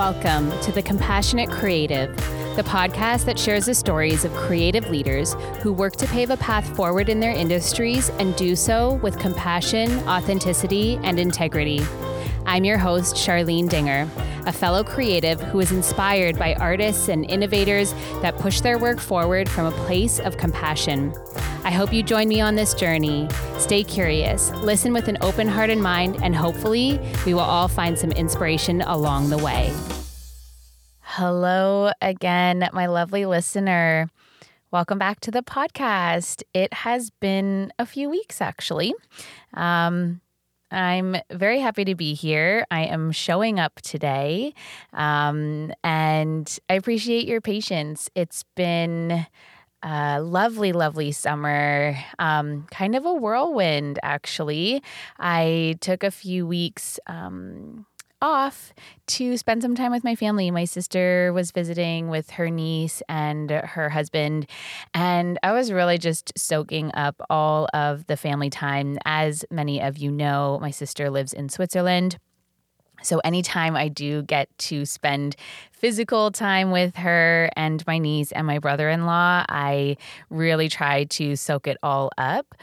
Welcome to The Compassionate Creative, the podcast that shares the stories of creative leaders who work to pave a path forward in their industries and do so with compassion, authenticity, and integrity. I'm your host, Charlene Dinger, a fellow creative who is inspired by artists and innovators that push their work forward from a place of compassion. I hope you join me on this journey. Stay curious, listen with an open heart and mind, and hopefully, we will all find some inspiration along the way. Hello again, my lovely listener. Welcome back to the podcast. It has been a few weeks, actually. Um, I'm very happy to be here. I am showing up today, um, and I appreciate your patience. It's been a lovely, lovely summer, um, kind of a whirlwind, actually. I took a few weeks. Um, off to spend some time with my family. My sister was visiting with her niece and her husband, and I was really just soaking up all of the family time. As many of you know, my sister lives in Switzerland. So, anytime I do get to spend physical time with her and my niece and my brother in law, I really try to soak it all up.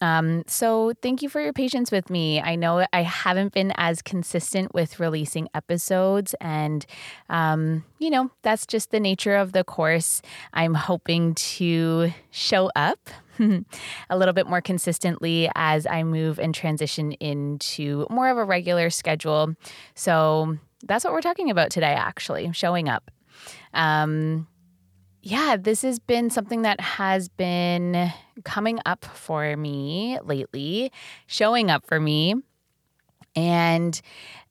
Um, so, thank you for your patience with me. I know I haven't been as consistent with releasing episodes, and, um, you know, that's just the nature of the course. I'm hoping to show up a little bit more consistently as I move and transition into more of a regular schedule. So, that's what we're talking about today, actually, showing up. Um, yeah, this has been something that has been coming up for me lately, showing up for me. And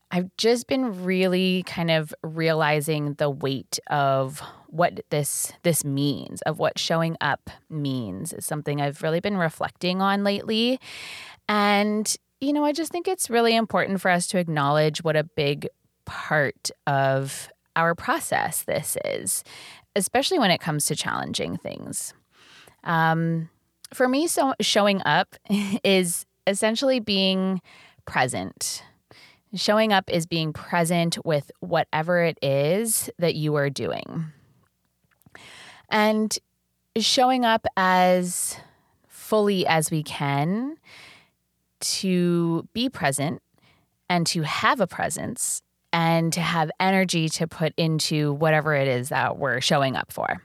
I've just been really kind of realizing the weight of what this this means, of what showing up means. is something I've really been reflecting on lately. And you know, I just think it's really important for us to acknowledge what a big part of our process this is especially when it comes to challenging things. Um, for me, so showing up is essentially being present. Showing up is being present with whatever it is that you are doing. And showing up as fully as we can to be present and to have a presence and to have energy to put into whatever it is that we're showing up for.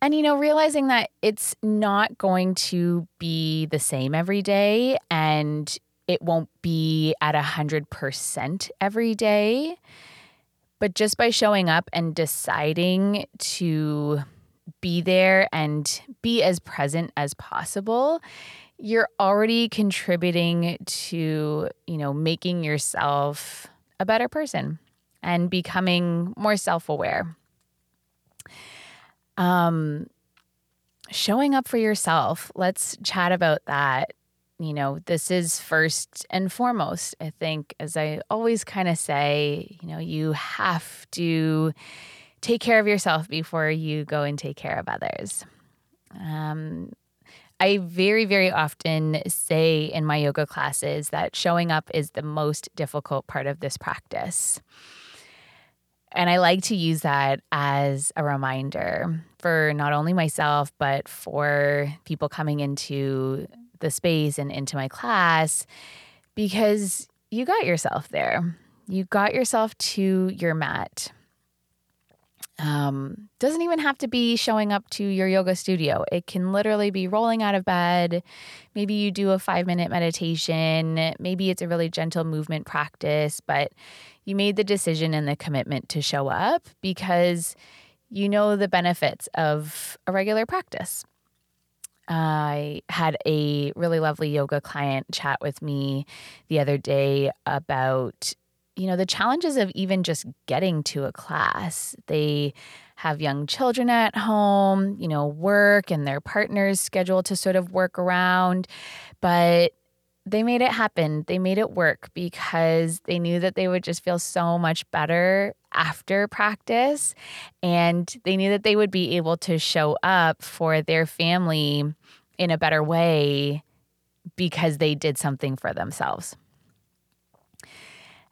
And, you know, realizing that it's not going to be the same every day and it won't be at 100% every day. But just by showing up and deciding to be there and be as present as possible, you're already contributing to, you know, making yourself a better person and becoming more self-aware. Um showing up for yourself. Let's chat about that. You know, this is first and foremost. I think as I always kind of say, you know, you have to take care of yourself before you go and take care of others. Um, I very, very often say in my yoga classes that showing up is the most difficult part of this practice. And I like to use that as a reminder for not only myself, but for people coming into the space and into my class, because you got yourself there. You got yourself to your mat. Um, doesn't even have to be showing up to your yoga studio. It can literally be rolling out of bed. Maybe you do a five minute meditation. Maybe it's a really gentle movement practice, but you made the decision and the commitment to show up because you know the benefits of a regular practice. I had a really lovely yoga client chat with me the other day about you know, the challenges of even just getting to a class. They have young children at home, you know, work and their partners schedule to sort of work around. But they made it happen. They made it work because they knew that they would just feel so much better after practice. And they knew that they would be able to show up for their family in a better way because they did something for themselves.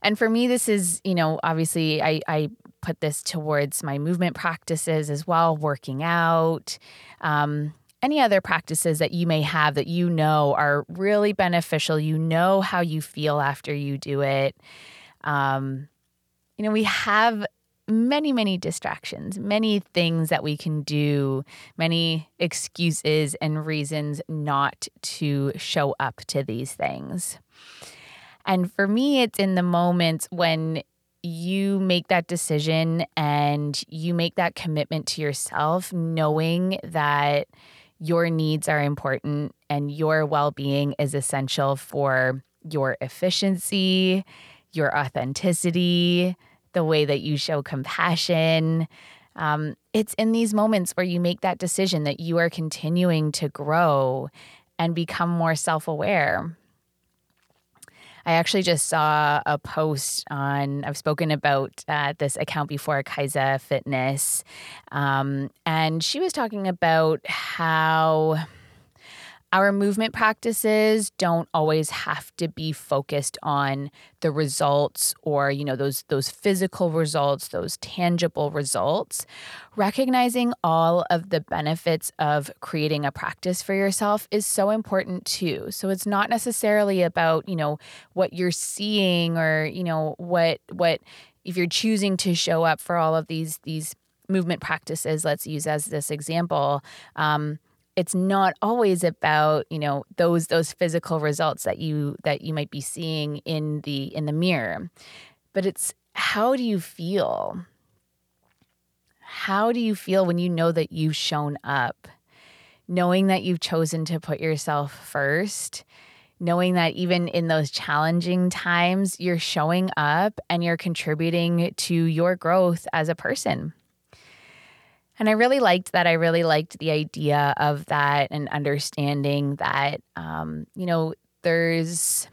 And for me, this is, you know, obviously I, I put this towards my movement practices as well, working out, um, any other practices that you may have that you know are really beneficial. You know how you feel after you do it. Um, you know, we have many, many distractions, many things that we can do, many excuses and reasons not to show up to these things. And for me, it's in the moments when you make that decision and you make that commitment to yourself, knowing that your needs are important and your well being is essential for your efficiency, your authenticity, the way that you show compassion. Um, it's in these moments where you make that decision that you are continuing to grow and become more self aware. I actually just saw a post on, I've spoken about uh, this account before, Kaisa Fitness. Um, and she was talking about how our movement practices don't always have to be focused on the results or you know those those physical results those tangible results. Recognizing all of the benefits of creating a practice for yourself is so important too. So it's not necessarily about you know what you're seeing or you know what what if you're choosing to show up for all of these these movement practices let's use as this example um, it's not always about you know those those physical results that you that you might be seeing in the in the mirror. But it's how do you feel? How do you feel when you know that you've shown up? Knowing that you've chosen to put yourself first knowing that even in those challenging times you're showing up and you're contributing to your growth as a person and I really liked that. I really liked the idea of that and understanding that, um, you know, there's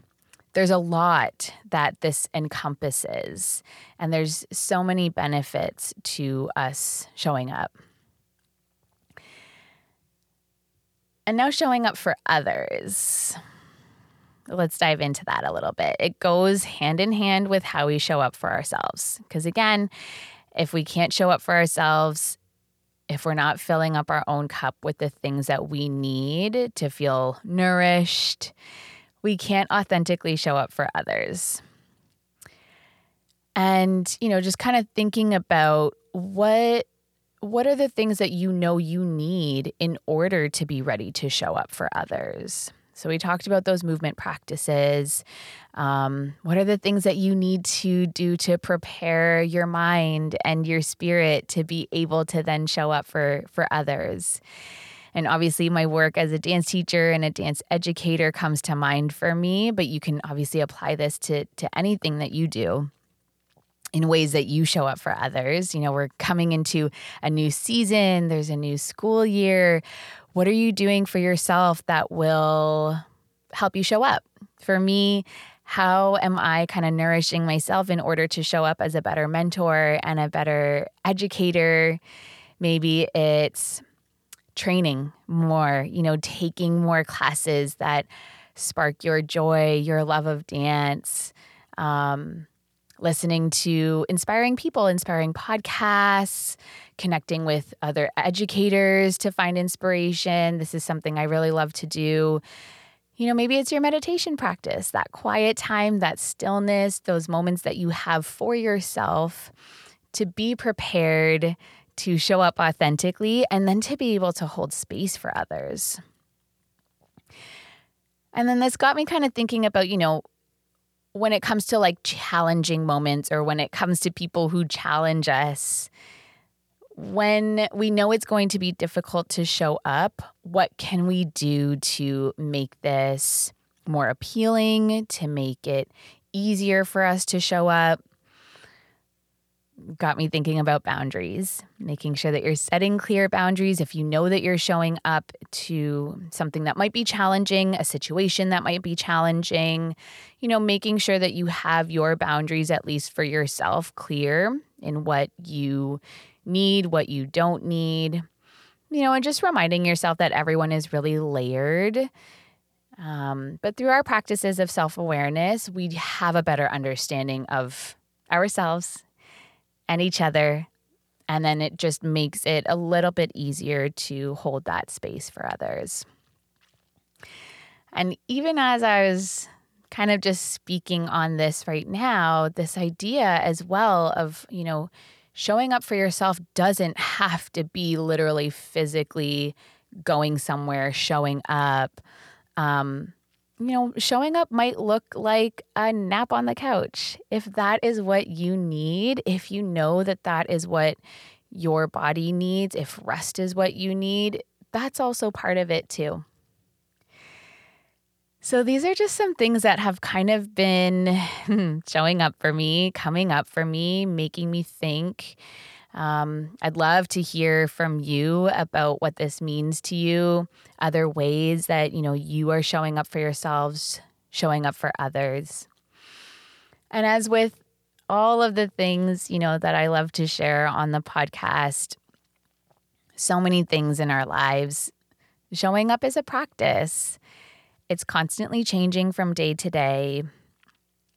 there's a lot that this encompasses, and there's so many benefits to us showing up. And now showing up for others. Let's dive into that a little bit. It goes hand in hand with how we show up for ourselves. Because again, if we can't show up for ourselves, if we're not filling up our own cup with the things that we need to feel nourished, we can't authentically show up for others. And, you know, just kind of thinking about what what are the things that you know you need in order to be ready to show up for others? So, we talked about those movement practices. Um, what are the things that you need to do to prepare your mind and your spirit to be able to then show up for, for others? And obviously, my work as a dance teacher and a dance educator comes to mind for me, but you can obviously apply this to, to anything that you do in ways that you show up for others. You know, we're coming into a new season, there's a new school year. What are you doing for yourself that will help you show up? For me, how am I kind of nourishing myself in order to show up as a better mentor and a better educator? Maybe it's training more, you know, taking more classes that spark your joy, your love of dance. Um, listening to inspiring people, inspiring podcasts, connecting with other educators to find inspiration. This is something I really love to do. You know, maybe it's your meditation practice, that quiet time, that stillness, those moments that you have for yourself to be prepared to show up authentically and then to be able to hold space for others. And then this got me kind of thinking about, you know, when it comes to like challenging moments or when it comes to people who challenge us, when we know it's going to be difficult to show up, what can we do to make this more appealing, to make it easier for us to show up? Got me thinking about boundaries, making sure that you're setting clear boundaries. If you know that you're showing up to something that might be challenging, a situation that might be challenging, you know, making sure that you have your boundaries, at least for yourself, clear in what you need, what you don't need, you know, and just reminding yourself that everyone is really layered. Um, but through our practices of self awareness, we have a better understanding of ourselves and each other. And then it just makes it a little bit easier to hold that space for others. And even as I was kind of just speaking on this right now, this idea as well of, you know, showing up for yourself doesn't have to be literally physically going somewhere, showing up. Um, you know, showing up might look like a nap on the couch. If that is what you need, if you know that that is what your body needs, if rest is what you need, that's also part of it too. So, these are just some things that have kind of been hmm, showing up for me, coming up for me, making me think. Um, I'd love to hear from you about what this means to you, other ways that you know you are showing up for yourselves, showing up for others. And as with all of the things, you know, that I love to share on the podcast, so many things in our lives, showing up is a practice. It's constantly changing from day to day.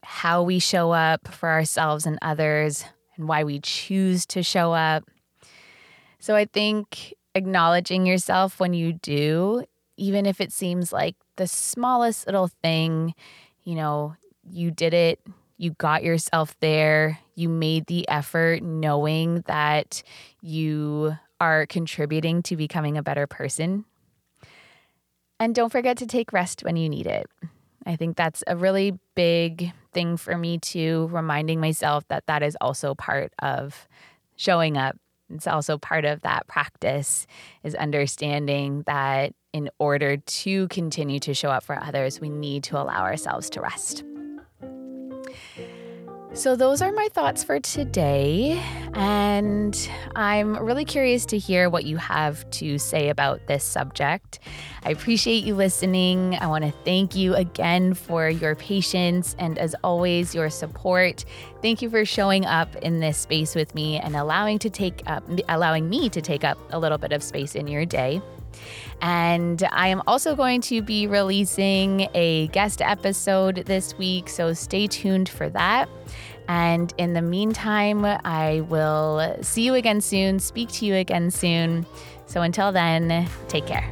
How we show up for ourselves and others, why we choose to show up. So I think acknowledging yourself when you do, even if it seems like the smallest little thing, you know, you did it, you got yourself there, you made the effort knowing that you are contributing to becoming a better person. And don't forget to take rest when you need it. I think that's a really big thing for me too, reminding myself that that is also part of showing up. It's also part of that practice is understanding that in order to continue to show up for others, we need to allow ourselves to rest. So, those are my thoughts for today. And I'm really curious to hear what you have to say about this subject. I appreciate you listening. I want to thank you again for your patience and, as always, your support. Thank you for showing up in this space with me and allowing to take up, allowing me to take up a little bit of space in your day. And I am also going to be releasing a guest episode this week, so stay tuned for that. And in the meantime, I will see you again soon, speak to you again soon. So until then, take care.